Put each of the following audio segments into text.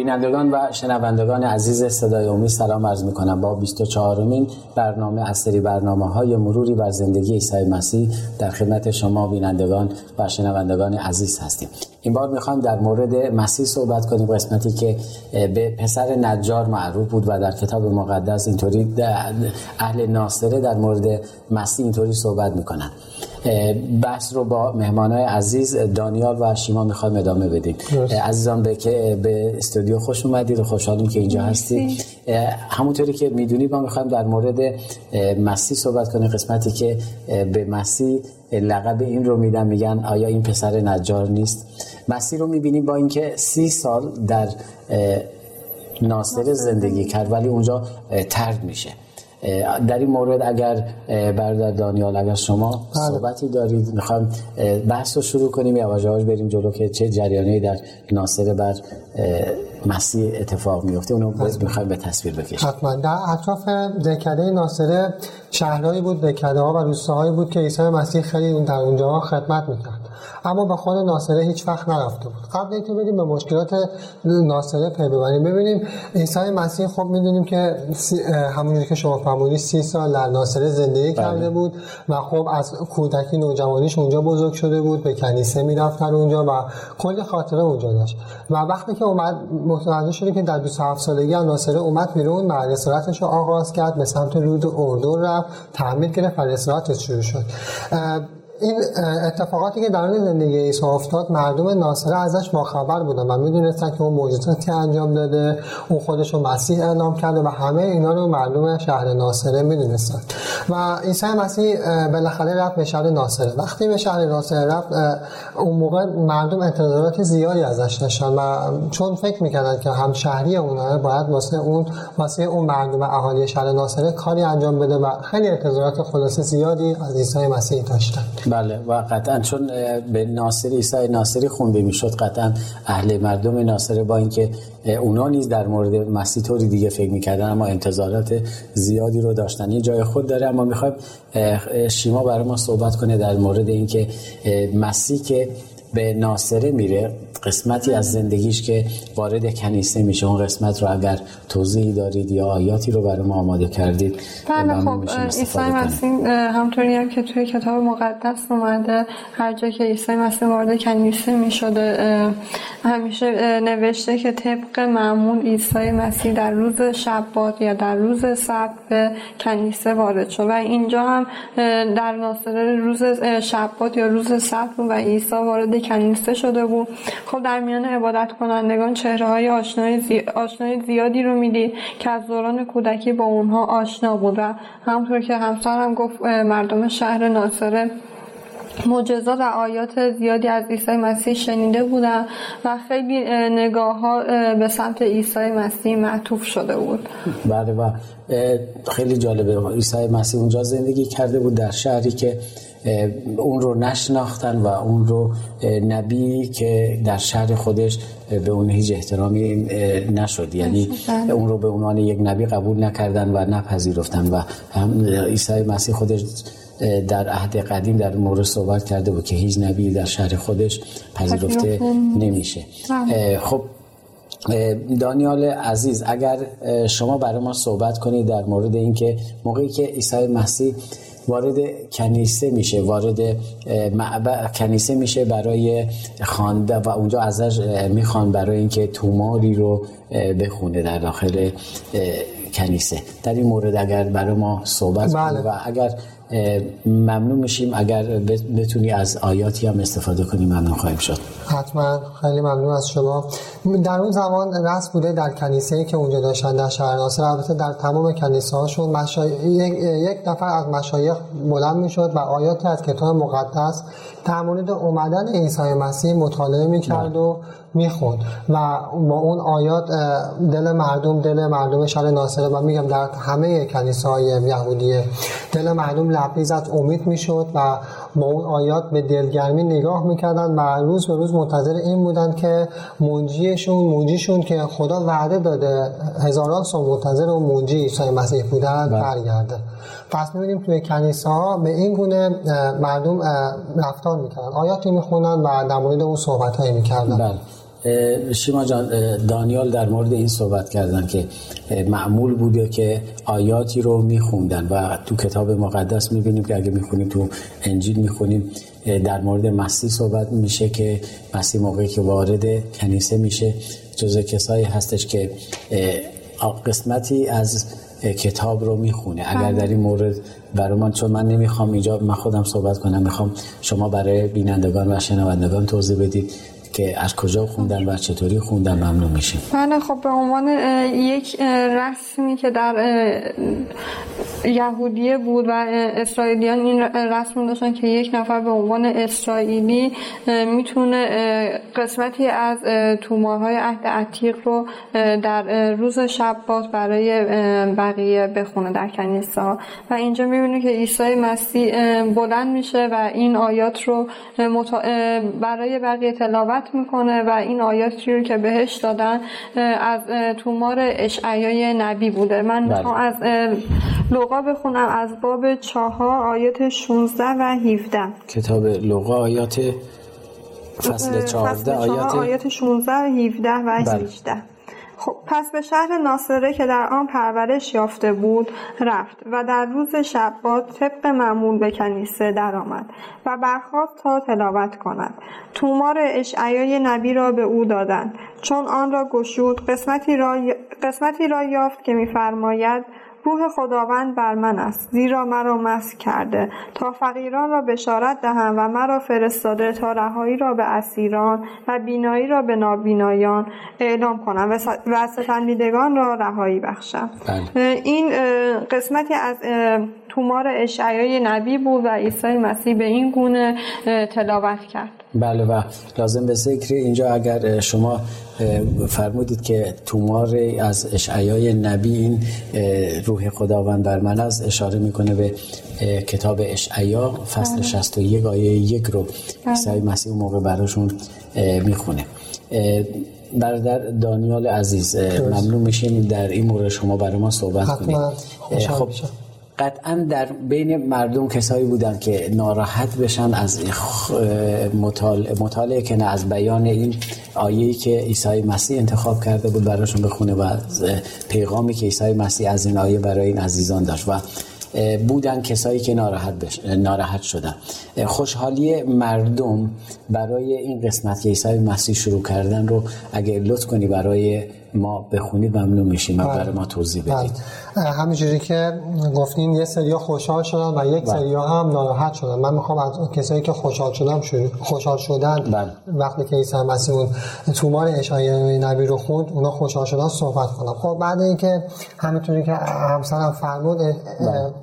بینندگان و شنوندگان عزیز صدای امید سلام عرض می کنم با 24 مین برنامه از سری برنامه های مروری بر زندگی عیسی مسیح در خدمت شما بینندگان و شنوندگان عزیز هستیم. این بار می‌خوام در مورد مسیح صحبت کنیم قسمتی که به پسر نجار معروف بود و در کتاب مقدس اینطوری اهل ناصره در مورد مسیح اینطوری صحبت می‌کنن. بحث رو با مهمانای عزیز دانیال و شیما می‌خوایم ادامه بدیم. عزیزان به که به استودیو خوش اومدید و خوشحالیم که اینجا هستید. همونطوری که می‌دونید ما می‌خوایم در مورد مسیح صحبت کنیم. قسمتی که به مسیح لقب این رو میدن میگن آیا این پسر نجار نیست؟ مسیح رو می‌بینیم با اینکه سی سال در ناصره زندگی کرد ولی اونجا ترد میشه. در این مورد اگر برادر دانیال اگر شما بله. صحبتی دارید می‌خوام بحث رو شروع کنیم. یا یواش بریم جلو که چه جریانی در ناصره بر مسیح اتفاق میفته اونو می‌خوایم به تصویر بکشیم. حتما. در اطراف دکده ناصره شهرهایی بود دکده ها و روستاهایی بود که عیسی مسیح خیلی اون در اونجا خدمت می‌کرد. اما به خود ناصره هیچ وقت نرفته بود. قبل اینکه بریم به مشکلات ناصره پی ببریم ببینیم عیسی مسیح خب می‌دونیم که همونجوری که شما فرمودید سی سال در ناصره زندگی بله. کرده بود و خب از کودکی نوجوانیش اونجا بزرگ شده بود به کنیسه می‌رفت اونجا و کلی خاطره اونجا داشت. و وقتی که اومد متوجه شدیم که در 27 سالگی از ناصره اومد بیرون و رسالتش رو آغاز کرد به سمت رود اردن رفت تعمیر گرفت و رسالتش شروع شد. این اتفاقاتی که در زندگی عیسی افتاد مردم ناصره ازش باخبر بودن و می‌دونستن که اون معجزاتی انجام داده اون خودش رو مسیح اعلام کرده و همه اینا رو مردم شهر ناصره می‌دونستن. و عیسی مسیح بالاخره رفت به شهر ناصره. وقتی به شهر ناصره رفت اون موقع مردم انتظارات زیادی ازش داشتن و چون فکر می‌کردن که هم شهری اونها باید واسه اون واسه اون مردم اهالی شهر ناصره کاری انجام بده و خیلی انتظارات خلاص زیادی از عیسی مسیح داشتن. بله و قطعا چون به ناصری عیسی ناصری خونده می‌شد قطعا اهل مردم ناصره با اینکه اونا نیز در مورد مسیح طوری دیگه فکر می‌کردن اما انتظارات زیادی رو داشتن. یه جای خود داره اما می‌خوایم شیما برای ما صحبت کنه در مورد اینکه مسیح که به ناصره میره قسمتی از زندگیش که وارد کنیسه میشه. اون قسمت رو اگر توضیحی دارید یا آیاتی رو برای ما آماده کردید بله خب عیسی مسیح همطوری هم که توی کتاب مقدس اومده هر جا که عیسی مسیح وارد کنیسه می‌شده همیشه نوشته که طبق معمول عیسی مسیح در روز شبات یا در روز سبت به کنیسه وارد شد. و اینجا هم در ناصره روز شبات یا روز سبت و عیسی وارد کنیسه شده بود. خب در میان عبادت کنندگان چهره های آشنای, زی... آشنای زیادی رو می‌دید که از دوران کودکی با اونها آشنا بود و همطور که همسرم گفت مردم شهر ناصره معجزات و آیات زیادی از عیسی مسیح شنیده بودن و خیلی نگاه ها به سمت عیسی مسیح معطوف شده بود. بله و خیلی جالبه. عیسی مسیح اونجا زندگی کرده بود در شهری که اون رو نشناختن و اون رو نبی که در شهر خودش به اون هیچ احترامی نشد. یعنی اون رو به عنوان یک نبی قبول نکردن و نپذیرفتن و هم عیسی مسیح خودش در عهد قدیم در مورد صحبت کرده بود که هیچ نبی در شهر خودش پذیرفته نمیشه. خب دانیال عزیز اگر شما برای ما صحبت کنید در مورد اینکه موقعی که عیسی مسیح وارد کنیسه میشه وارد معبع کنیسه میشه برای خوانده و اونجا ازش می‌خوان برای اینکه توماری رو بخونه در داخل کنیسه. در این مورد اگر برای ما صحبت بله. و اگر ممنون میشیم. اگر بتونی از آیاتی هم استفاده کنی ممنون خواهیم شد. حتما. خیلی ممنون از شما. در اون زمان رس بوده در کنیسه که اونجا داشتن در شهر ناصر البته در تمام کنیسه هاشون مشای... یک نفر از مشایخ بلند می‌شد و آیاتی از کتاب مقدس در مورد اومدن عیسی مسیح مطالعه می‌کرد و می‌خوند و با اون آیات دل مردم دل مردم شهر ناصره و میگم در همه کلیساهای یهودیه دل مردم لبریز از امید می‌شد و با اون آیات به دلگرمی نگاه می‌کردن و روز به روز منتظر این بودن که منجیشون منجیشون که خدا وعده داده هزاران سال منتظر اون منجی عیسی مسیح بودن بله. برگرده پس می‌بینیم توی کنیسه ها به این گونه مردم رفتار می‌کردن آیاتی می‌خونن و در مورد اون صحبت هایی می‌کردن بله. شیما جان دانیال در مورد این صحبت کردن که معمول بوده که آیاتی رو میخوندن و تو کتاب مقدس می‌بینیم که اگه می‌خونیم تو انجیل می‌خونیم در مورد مسیح صحبت میشه که مسیح موقعی که وارد کنیسه میشه. جز کسایی هستش که قسمتی از کتاب رو می‌خونه. اگر بله. در این مورد برای من چون من نمی‌خوام اینجا من خودم صحبت کنم می‌خوام شما برای بینندگان و شنوندگان توضیح بدید. که از کجا خوندن و چطوری خوندن ممنون میشیم. بله خب به عنوان یک رسمی که در یهودیه بود و اسرائیلیان این رسم داشتن که یک نفر به عنوان اسرائیلی می‌تونه قسمتی از تومارهای عهد عتیق رو در روز شبات برای بقیه بخونه در کنیسه و اینجا می‌بینه که عیسی مسیح بلند میشه و این آیات رو برای بقیه تلاوت می‌کنه و این آیاتی رو که بهش دادن از تومار اشعیای نبی بوده من بله. می‌خوام از لغا بخونم از باب چهار آیات 16 و 17 کتاب لغا آیات فصل 14 آیات آیات 16 و 17 و 18 بله. خب پس به شهر ناصره که در آن پرورش یافته بود رفت و در روز شبات طبق معمول به کنیسه درآمد و برخواست تا تلاوت کند. تومار اشعیای نبی را به او دادند چون آن را گشود. قسمتی را, قسمتی را یافت که میفرماید روح خداوند بر من است زیرا مرا مسح کرده تا فقیران را بشارت دهم و مرا فرستاده تا رهایی را به اسیران و بینایی را به نابینایان اعلام کنم و ستنیدگان را رهایی بخشم بله. این قسمتی از تومار اشعیای نبی بود و عیسی مسیح به این گونه تلاوت کرد. بله و لازم به ذکر اینجا اگر شما فرمودید که تومار از اشعیای نبی این روح خداوند بر من از اشاره می‌کنه به کتاب اشعیا فصل 61 بله. آیه یک رو بله. عیسی مسیح موقع براشون می‌خونه. برادر دانیال عزیز ممنون میشیم در این مورد شما برای ما صحبت کنید. خب قطعا در بین مردم کسایی بودن که ناراحت بشن از مطالعه که نه از بیان این آیه‌ای که عیسی مسیح انتخاب کرده بود براشون بخونه و پیغامی که عیسی مسیح از این آیه برای این عزیزان داشت و بودن کسایی که ناراحت. ناراحت شدن خوشحالی مردم برای این قسمت که عیسی مسیح شروع کردن رو اگه لطف کنی برای ما بخونید ممنون میشیم و برای ما توضیح بدید بله. همینجوری که گفتین یه سریا خوشحال شدن و یک بله. سریا هم ناراحت شدن من می‌خوام از کسایی که خوشحال شدن خوشحال شدن بله. وقتی که عیسی مسیح اون تومار اشعیا نبی رو خوند اونا خوشحال شدن صحبت کنم خب بعد اینکه همینطوری که همسرم فرمود بله.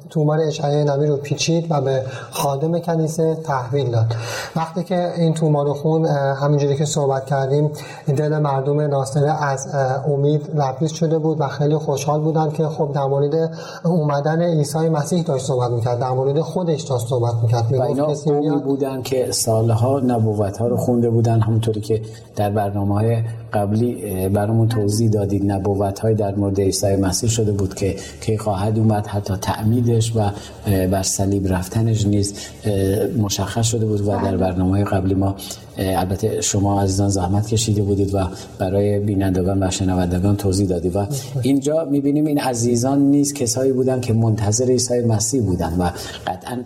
تومار اشعیا نبی رو پیچید و به خادم کنیسه تحویل داد وقتی که این تومار رو خوند همینجوری که صحبت کردیم دل مردم ناصره از امید لبریز شده بود و خیلی خوشحال بودن که خب در مورد اومدن عیسی مسیح داشت صحبت می‌کرد. در مورد خودش داشت صحبت می‌کرد. و اینا بودن که سالها نبوت ها رو خونده بودن همونطوری که در برنامه های قبلی برامون توضیح دادید نبوت های در مورد عیسی مسیح شده بود که که خواهد اومد حتی تعمیدش و بر صلیب رفتنش نیز مشخص شده بود و در بله. برنامه قبلی ما البته شما عزیزان زحمت کشیده بودید و برای بینندگان و شنوندگان توضیح دادید و اینجا می‌بینیم این عزیزان نیز کسایی بودن که منتظر عیسی مسیح بودن و قطعا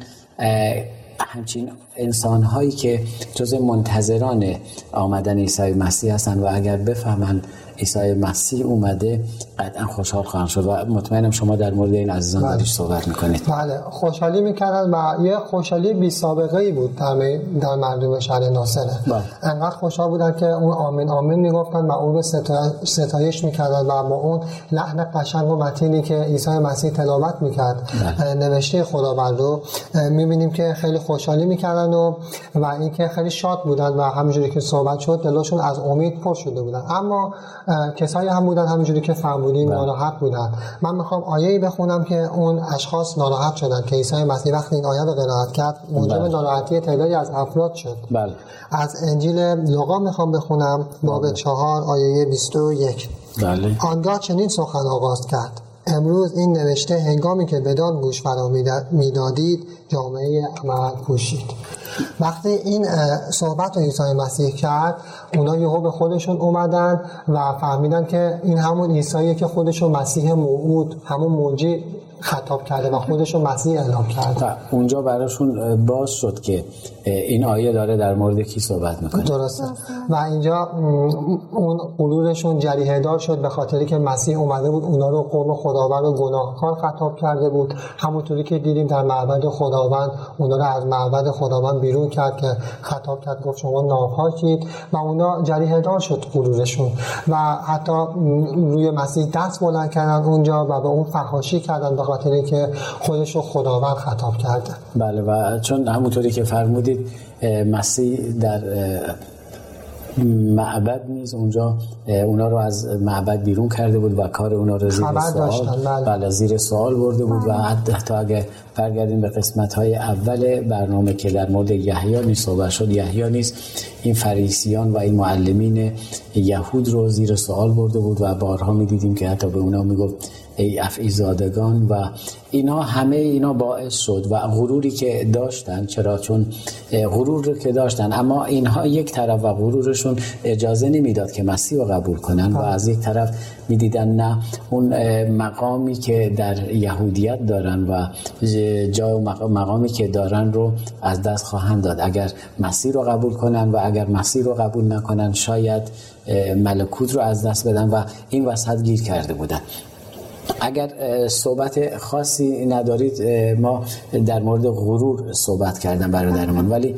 همچین انسان هایی که جز منتظران آمدن عیسی مسیح هستند و اگر بفهمند عیسی مسیح اومده قطعا خوشحال خواهند شد و مطمئنم شما در مورد این عزیزان بله. صحبت می‌کنید بله خوشحالی می‌کردن و یه خوشحالی بی سابقه ای بود در, در مردم شهر ناصره بله. انقدر خوشحال بودن که اون آمین آمین می‌گفتن و اون رو ستایش می‌کردن و با اون لحن قشنگ و متینی که عیسی مسیح تلاوت می‌کرد بله. نوشته خداوند رو می‌بینیم که خیلی خوشحالی می‌کردن و و اینکه خیلی شاد بودن و همینجوری که صحبت شد دلشون از امید پر شده بودن اما کسایی هم بودن همینجوری که فرمودین بله. ناراحت بودن من می‌خوام آیه بخونم که اون اشخاص ناراحت شدن که عیسی مسیح وقتی این آیه رو قرائت کرد موجب بله. ناراحتی تعدادی از افراد شد بله. از انجیل لوقا می‌خوام بخونم باب بله. چهار آیه 21 بله. آنگاه چنین سخن آغاز کرد امروز این نوشته هنگامی که بدان گوش فرا می‌دادید جامعه عمل پوشید وقتی این صحبت رو عیسی مسیح کرد اونا یهو به خودشون اومدن و فهمیدن که این همون عیسیه که خودشون مسیح موعود همون موجی خطاب کرده و خودش رو مسیح اعلام کرده. اونجا براشون باز شد که این آیه داره در مورد کی صحبت می‌کنه. درسته. و اینجا اون قلورشون جریه دار شد به خاطری که مسیح اومده بود اونا رو قوم خداوند و گناهکار خطاب کرده بود. همونطوری که دیدیم در معبد خداوند اونا رو از معبد خداوند بیرون کرد که خطاب کرد گفت شما ناپاکید. و اونا جریه دار شد قلورشون و حتی روی مسیح دست بلند کردن اونجا و به اون فحاشی کردن خاطر که خودش رو خداوند خطاب کرده بله و چون همونطوری که فرمودید مسیح در معبد نیز اونجا اونا رو از معبد بیرون کرده بود و کار اونا رو زیر سوال بله. بله زیر سوال برده بود و حتی اگه برگردیم به قسمت های اول برنامه که در مورد یحیی نیز صحبت شد یحیی نیز این فریسیان و این معلمین یهود رو زیر سوال برده بود و بارها می‌دیدیم که حتی به اونا می‌گفت ای افعی زادگان و اینا همه اینا باعث شد و غروری که داشتن چرا؟ چون غرور رو که داشتن. اما اینها یک طرف و غرورشون اجازه نمی‌داد که مسیح رو قبول کنن و از یک طرف می‌دیدن نه اون مقامی که در یهودیت دارن و جای مقامی که دارن رو از دست خواهند داد. اگر مسیح رو قبول کنن و اگر مسیح رو قبول نکنن شاید ملکوت رو از دست بدن و این وسط گیر کرده بودن. اگر صحبت خاصی ندارید ما در مورد غرور صحبت کردم برادرمان ولی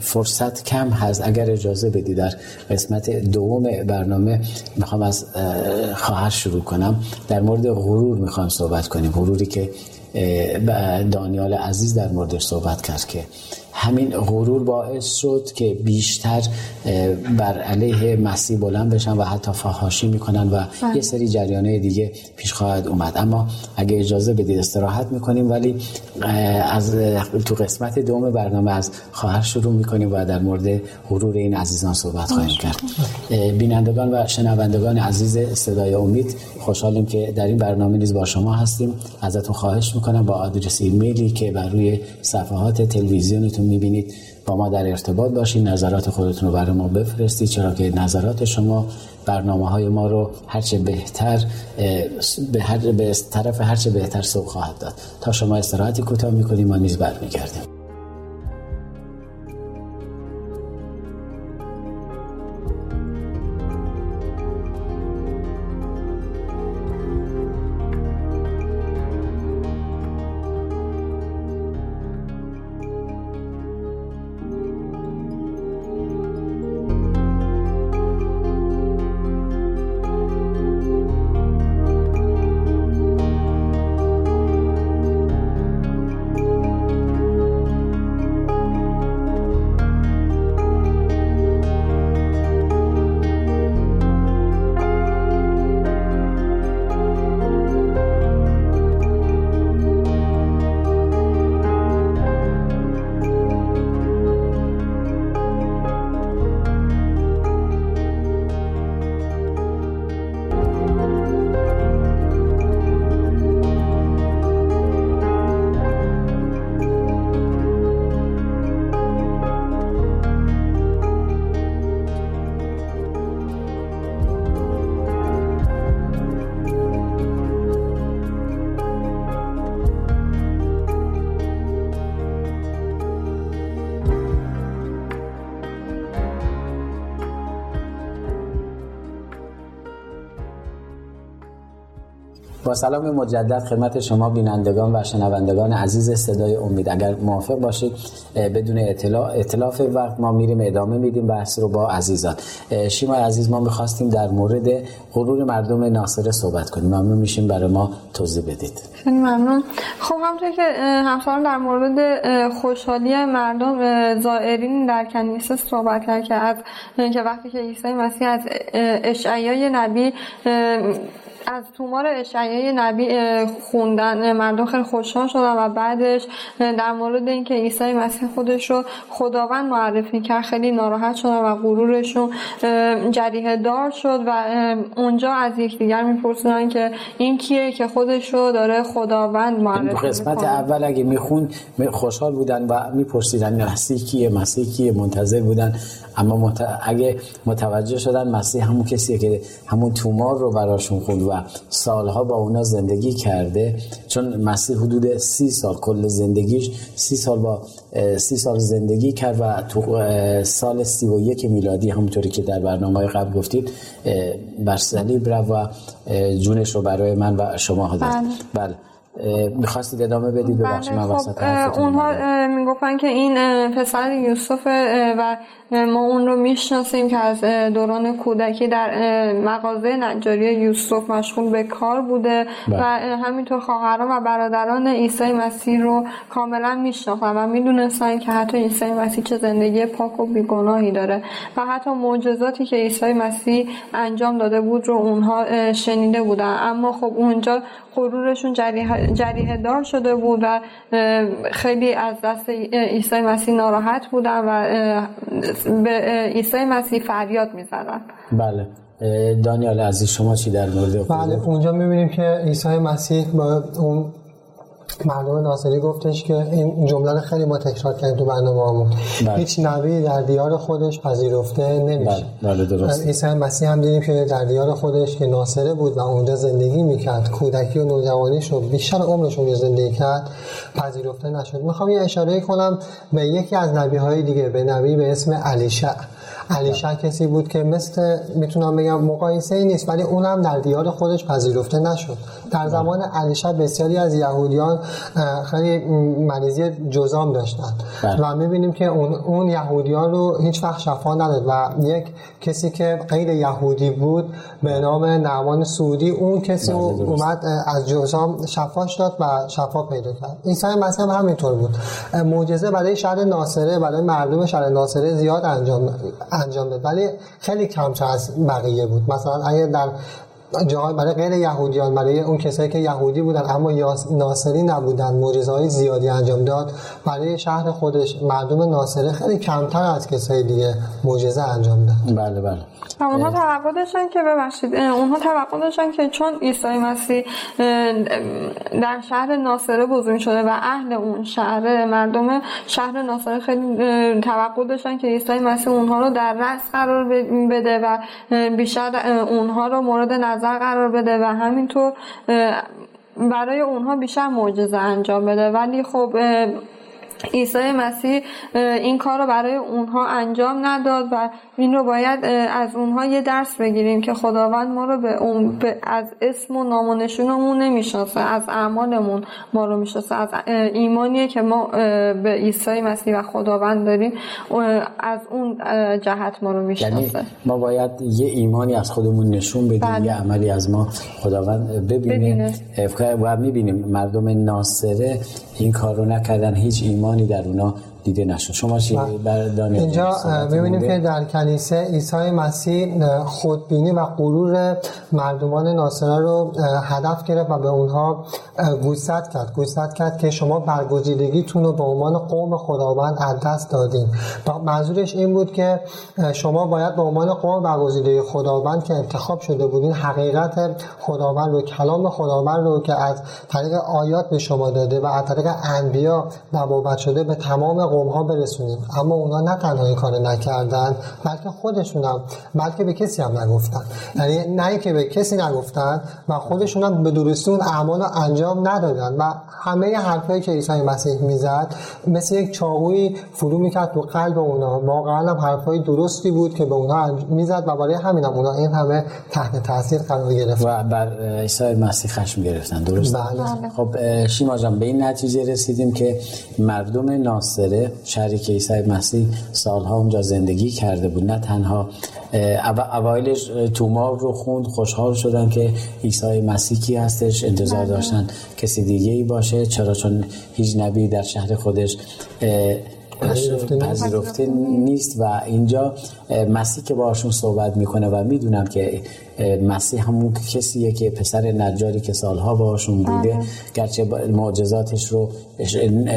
فرصت کم هست. اگر اجازه بدی در قسمت دوم برنامه می‌خوام از خواهر شروع کنم. در مورد غرور می‌خوام صحبت کنیم. غروری که دانیال عزیز در موردش صحبت کرد که همین غرور باعث شد که بیشتر بر علیه مسیح بلند بشن و حتی فحاشی می‌کنن و بله. یه سری جریانه دیگه پیش خواهد اومد. اما اگه اجازه بدید استراحت می‌کنیم ولی از تو قسمت دوم برنامه از خواهر شروع می‌کنیم و در مورد غرور این عزیزان صحبت خواهیم کرد. بینندگان و شنوندگان عزیز صدای امید خوشحالیم که در این برنامه نیز با شما هستیم. ازتون خواهش می‌کنم با آدرس ایمیلی که بر روی صفحات تلویزیونتون می‌بینید. با ما در ارتباط باشید نظرات خودتون رو برای ما بفرستید چرا که نظرات شما برنامه های ما رو هرچه بهتر به, هر به طرف هرچه بهتر سوق خواهد داد. تا شما استراحتی کوتاه می‌کنیم ما نیز برمیگردیم. سلام مجدد خدمت شما بینندگان و شنوندگان عزیز صدای امید. اگر موافق باشید بدون اطلاع اطلاف وقت ما میریم ادامه میدیم بحث رو با عزیزان. شیما عزیز ما می‌خواستیم در مورد غرور مردم ناصره صحبت کنیم. ممنون میشیم برای ما توضیح بدید. خیلی ممنون. خب همونطور که همسان در مورد خوشحالی مردم زائرین در کنیسه صحبت کرد که از که وقتی که عیسی مسیح از اشعیای نبی از تومار اشعیای نبی خوندن. مردم خیلی خوشحال شدن و بعدش در مورد اینکه عیسی مسیح خودش رو خداوند معرفی کرد خیلی ناراحت شدن و غرورشون جریه دار شد و اونجا از یکدیگر میپرسیدن که این کیه که خودش رو داره خداوند معرفی قسمت اول اگه میخون خوشحال بودن و میپرسیدن مسیح کیه مسیح کیه منتظر بودن. اما مت... اگه متوجه شدن مسیح همون کسیه که همون تومار رو براشون خوند و سالها با اونا زندگی کرده. چون مسیح حدود سی سال کل زندگیش سی سال با سی سال زندگی کرد و تو سال سی و یک میلادی همونطوری که در برنامه قبل گفتید بر صلیب و جونش رو برای من و شما داد. بله, بله. می‌خواستید ادامه بدید؟ ببخشید من بله، خب اونها می‌گفتن که این پسر یوسف و ما اون رو می‌شناسیم که از دوران کودکی در مغازه نجاری یوسف مشغول به کار بوده بله. و همینطور خواهران و برادران عیسی مسیح رو کاملا میشناختن و می‌دونستن که حتی عیسی مسیح چه زندگی پاک و بیگناهی داره و حتی معجزاتی که عیسی مسیح انجام داده بود رو اونها شنیده بودن. اما خب اونجا غرورشون جریه دار شده بود و خیلی از دست عیسی مسیح ناراحت بودن و به عیسی مسیح فریاد می‌زدن. بله. دانیال عزیز شما چی در مورد بله اونجا می‌بینیم که عیسی مسیح با اون مردم ناصری گفتش که این جمله رو خیلی ما تکرار کردیم تو برنامه همون بله. هیچ نبی در دیار خودش پذیرفته نمیشه. بله, بله درست عیسی مسیح هم دیدیم که در دیار خودش که ناصره بود و اونجا زندگی می‌کرد کودکی و نوجوانیش رو بیشتر عمرش رو زندگی کرد پذیرفته نشد. می‌خوام یه اشاره کنم به یکی از نبی های دیگه به نبی به اسم علیشع علیشع کسی بود که مثل می‌تونم بگم مقایسه ای نیست ولی اونم در دیار خودش پذیرفته نشد. در زمان علیشع بسیاری از یهودیان خیلی مریضی جزام داشتن بله. و می‌بینیم که اون, اون یهودیان رو هیچ وقت شفا نداد و یک کسی که غیر یهودی بود به نام نعمان سعودی اون کسی بله، اومد از جزام شفاش داد و شفا پیدا کرد. عیسی مسیح هم همینطور بود. معجزه برای شهر ناصره برای مردم شهر ناصره زیاد انجام انجام داد. ولی خیلی کمتر از بقیه بود. مثلا اگه در جای برای غیر یهودیان برای اون کسایی که یهودی بودن اما ناصری نبودن معجزه های زیادی انجام داد برای شهر خودش مردم ناصره خیلی کمتر از کسای دیگه معجزه انجام داد. بله بله. و اونها توقع داشتن که ببخشید اونها توقع داشتن که چون عیسی مسیح در شهر ناصره بزرگ شده و اهل اون شهر مردم شهر ناصره خیلی توقع داشتن که عیسی مسیح اونها رو در رأس قرار بده و بیشتر اونها رو مورد نظر قرار بده و همینطور برای اونها بیشتر معجزه انجام بده. ولی خب عیسی مسیح این کار رو برای اونها انجام نداد و این رو باید از اونها یه درس بگیریم که خداوند ما رو به اون از اسم و نام و نشونمون نمی‌شناسه از اعمالمون ما رو می‌شناسه از ایمانیه که ما به عیسی مسیح و خداوند داریم از اون جهت ما رو می‌شناسه یعنی ما باید یه ایمانی از خودمون نشون بدیم بله. یه عملی از ما خداوند ببینه, ببینه. و می‌بینیم مردم ناصره این کار رو نکردن هیچ ایمانی در اونا دیده نشد. شما چی بله. اینجا می‌بینیم که در کنیسه عیسی مسیح خودبینی و غرور مردمان ناصره رو هدف گرفت و به اونها گوشزد کرد. گوشزد کرد که شما برگزیدگیتون رو به عنوان قوم خداوند از دست دادین. منظورش این بود که شما باید به عنوان قوم برگزیده خداوند که انتخاب شده بودین حقیقت خداوند رو کلام خداوند رو که از طریق آیات به شما داده و از طریق انبیا نبوت شده به تمام قوم ها برسونیم. اما اونا نه تنها این کار نکردن بلکه خودشون هم بلکه به کسی هم نگفتن. یعنی نه که به کسی نگفتن و خودشون هم به درستی اون اعمال رو انجام ندادن. و همه حرفایی که عیسی مسیح می‌زد مثل یک چاقوی فرو می‌کرد تو قلب اونا. واقعا هم حرفای درستی بود که به اونا می‌زد و برای همین هم اونا این همه تحت تاثیر قرار گرفت. و بر عیسی مسیح خشم گرفتن. درست؟ بله. خب شیما جان به این نتیجه رسیدیم که مردم ناصره شریک عیسی مسیح سالها اونجا زندگی کرده بود. نه تنها اوایلش تومار رو خوند خوشحال شدن که عیسی مسیح کی هستش انتظار بله. داشتن کسی دیگه ای باشه. چرا؟ چون هیچ نبی در شهر خودش پذیرفته نیست. و اینجا مسیح که باشون صحبت می‌کنه و می‌دونم که مسیح همون کسیه که پسر نجاری که سالها باشون بوده آره. گرچه معجزاتش رو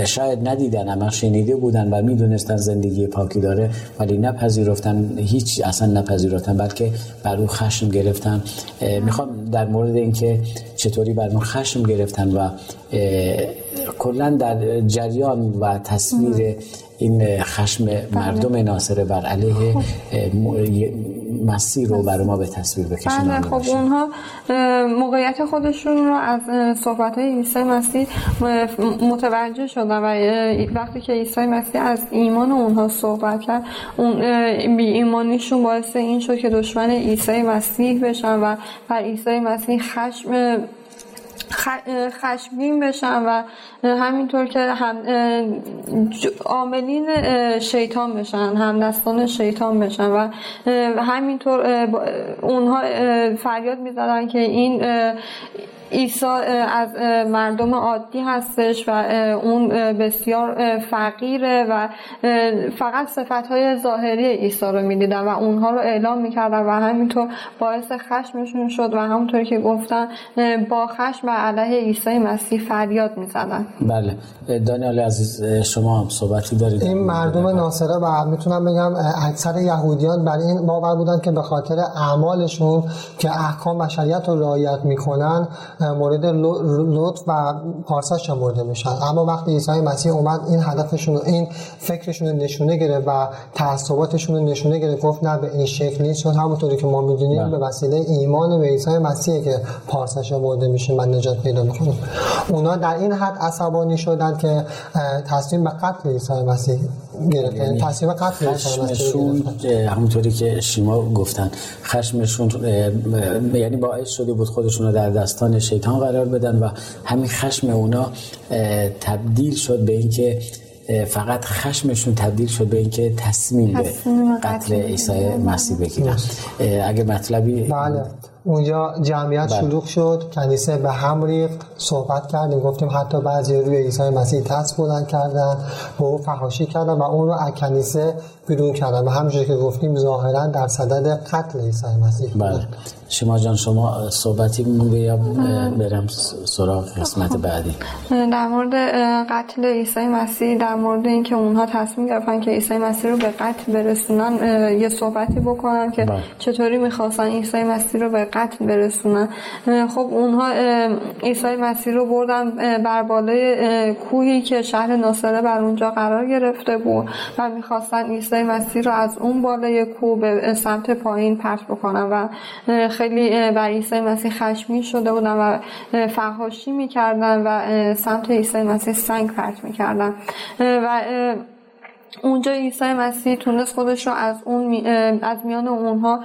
شاید ندیدن اما شنیده بودن و می‌دونستن زندگی پاکی داره ولی نپذیرفتن هیچ اصلا نپذیرفتن بلکه بر او خشم گرفتن. می‌خوام در مورد اینکه چطوری بر اون خشم گرفتن و کلا در جریان و تصویر این خشم مردم ناصره بر علیه مسیر رو برای ما به تصویر بکشن بله خب اونها موقعیت خودشون رو از صحبت های عیسی مسیح متوجه شدن و وقتی که عیسی مسیح از ایمان اونها صحبت کرد اون بی ایمانیشون باعث این شد که دشمن عیسی مسیح بشن و بر عیسی مسیح خشم خشمگین بشن و همینطور که هم عاملین شیطان بشن همدستان شیطان بشن و همینطور اونها فریاد می‌زدن که این عیسی از مردم عادی هستش و اون بسیار فقیره و فقط صفت های ظاهری عیسی رو می‌دیدن و اونها رو اعلام می‌کردن و همینطور باعث خشمشون شد و همونطور که گفتن با خشم و علیه عیسی مسیح فریاد می‌زدن. بله. دانیال عزیز شما هم صحبتی دارید. این مردم ناصره و می‌تونم بگم اکثر یهودیان برای این باور بودن که به خاطر اعمالشون که احکام و شریعت رو رعایت می‌کنن مورد لطف و پارسش شمرده میشن اما وقتی عیسی مسیح اومد این هدفشون رو این فکرشون رو نشونه گرفت و تعصباتشون رو نشونه گرفت. گفت نه به این شکل نیست چون همونطوری که ما می‌دونیم بله. به وسیله ایمان به عیسی مسیح که پارسش برده میشه من نجات پیدا می‌کنیم اونا در این حد عصبانی شدن که تصمیم به قتل عیسی مسیح. گرفتن. یعنی تصمیم قتل مسیح همونطوری که شما گفتن خشمشون یعنی باعث شده بود خودشون رو در دستان شیطان قرار بدن و همین خشم اونا تبدیل شد به اینکه فقط خشمشون تبدیل شد به اینکه تصمیم به قتل عیسی مسیح بگیرن. اگه مطلبی بله. اونجا جمعیت بله. شلوغ شد کنیسه به هم ریخت صحبت کردیم گفتیم حتی بعضی روی عیسی مسیح دست بلند کردن به او فحاشی کردن و اون رو از کنیسه بیرون کردن. و همونجوری که گفتیم ظاهرا در صدد قتل عیسی مسیح بله. شما جان شما صحبتی مونده یا برم سراغ قسمت بعدی؟ در مورد قتل عیسی مسیح در مورد اینکه اونها تصمیم گرفتن که عیسی مسیح رو به قتل برسونن یه صحبتی بکنن که بله. چطوری می‌خواستن عیسی مسیح رو به قتل برسونن. خب اونها عیسی مسیح رو بردن بر بالای کوهی که شهر ناصره بر اونجا قرار گرفته بود و می‌خواستن عیسی مسیح رو از اون بالای کوه به سمت پایین پرت بکنن و خیلی بر عیسی مسیح خشمی شده بودن و فحاشی می‌کردن و سمت عیسی مسیح سنگ پرت می‌کردن و اونجا عیسی مسیح تونست خودش رو از اون از میان اونها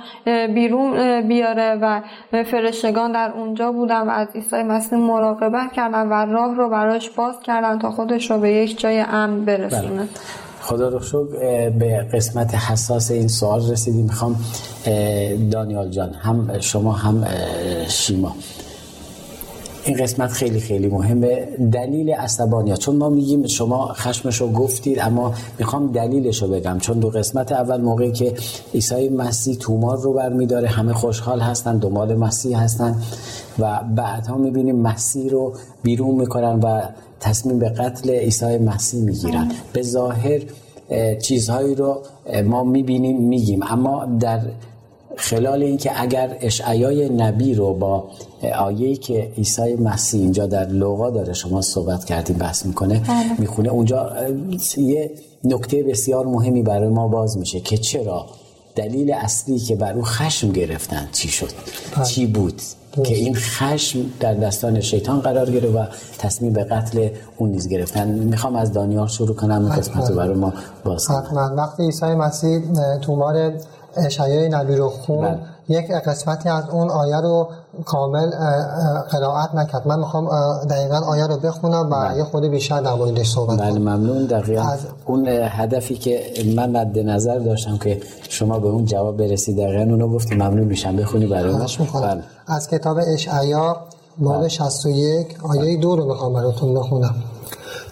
بیرون بیاره و فرشتگان در اونجا بودن و از عیسی مسیح مراقبت کردن و راه رو براش باز کردن تا خودش رو به یک جای امن برسونه بله. خدا رو شکر به قسمت حساس این سوال رسیدیم. می‌خوام دانیال جان هم شما هم شیما. این قسمت خیلی خیلی مهمه. دلیل عصبانیت چون ما میگیم شما خشمش رو گفتید اما می‌خوام دلیلش رو بگم. چون دو قسمت اول موقعی که عیسی مسیح تومار رو برمیداره همه خوشحال هستن دنبال مسیح هستن و بعدها می‌بینیم مسیح رو بیرون می‌کنن و تصمیم به قتل عیسی مسیح می‌گیرن. به ظاهر چیزهایی رو ما می‌بینیم میگیم. اما در خلال اینکه اگر اشعیای نبی رو با آیه‌ای که عیسی مسیح اینجا در لوقا داره شما صحبت کردیم بحث می‌کنه بله. می‌خونه اونجا یه نکته بسیار مهمی برای ما باز میشه که چرا دلیل اصلی که بر او خشم گرفتن چی شد؟ بله. چی بود که این خشم در دستان شیطان قرار گرفت و تصمیم به قتل اون نیز گرفتن می‌خوام از دانیال شروع کنم این قسمت رو برای ما باز حتما. وقتی عیسی مسیح تومار اشعای نبی رو خون بله. یک قسمتی از اون آیه رو کامل قرائت نکرد. من می‌خوام دقیقا آیه رو بخونم و بله. یه خود بیشتر در موردش صحبت بله ممنون. دقیقا از... اون هدفی که من مد نظر داشتم که شما به اون جواب برسید. دقیقا اونو گفتی ممنون میشم. بخونی برای بله. از کتاب اشعیا باب 61 بله. آیه دو رو می‌خوام براتون بخونم.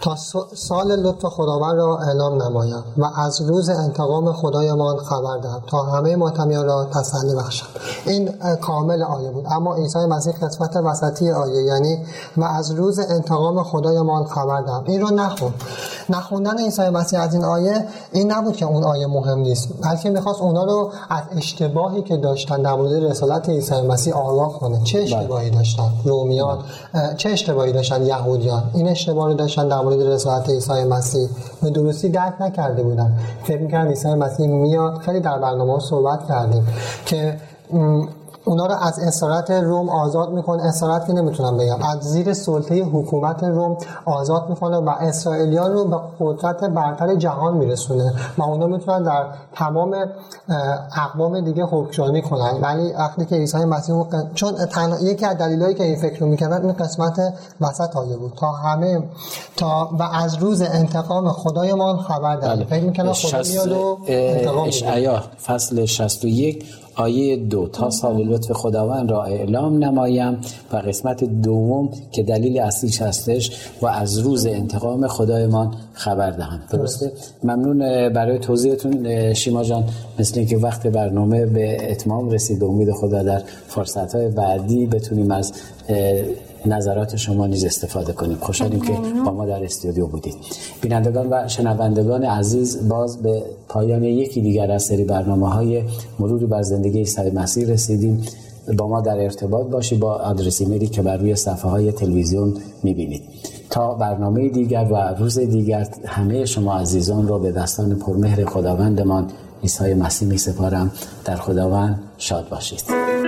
تا سال لطف خداوند را اعلام نمایم و از روز انتقام خدایمان خبر دهم تا همه ماتمیان را تسلی بخشم. این کامل آیه بود. اما عیسی مسیح قسمت وسطی آیه یعنی و از روز انتقام خدایمان خبر دهم. این رو نخون. نخوندن عیسی مسیح از این آیه این نبود که اون آیه مهم نیست. بلکه می‌خواست اونا رو از اشتباهی که داشتن در مورد رسالت عیسی مسیح آگاه کنه. چه بله. اشتباهی داشتن؟ رومیان. بله. چه اشتباهی داشتن؟ یهودیان. این اشتباه رو داشتن در مورد رسالت عیسی مسیح. به درستی درک نکرده بودن فکر می‌کردن عیسی مسیح میاد. خیلی در برنامه صحبت کردیم که اونا رو از اسارت روم آزاد می‌کنه. اسارت که نمی‌تونم بگم. از زیر سلطه حکومت روم آزاد می‌کنه و اسرائیلیان رو به قدرت برتر جهان میرسونه و اونا می‌تونن در تمام اقوام دیگه حکمرانی کنن. ولی وقتی که عیسی مسیح چون یکی از دلایلی که این فکر رو می‌کردن این قسمت وسط آیه بود. تا همه تا و از روز انتقام خدایمان خبر داریم بله. فکر می‌کنن خدا میاد و انتقام فصل 61 آیه دو تا سال لطف خداوند را اعلام نمایم و قسمت دوم که دلیل اصلیش هستش و از روز انتقام خدایمان خبر دهم. درسته؟ ممنون برای توضیحتون شیما جان. مثل اینکه وقت برنامه به اتمام رسید امید خدا در فرصت های بعدی بتونیم از نظرات شما نیز استفاده کنیم. خوشحالیم که با ما در استودیو بودید. بینندگان و شنوندگان عزیز باز به پایان یکی دیگر از سری برنامه های مروری بر زندگی عیسی مسیح رسیدیم. با ما در ارتباط باشید با آدرس ایمیلی که بر روی صفحه های تلویزیون می‌بینید. تا برنامه دیگر و روز دیگر همه شما عزیزان را به دستان پرمهر خداوندمان عیسی مسیح می سپارم در خداوند شاد باشید.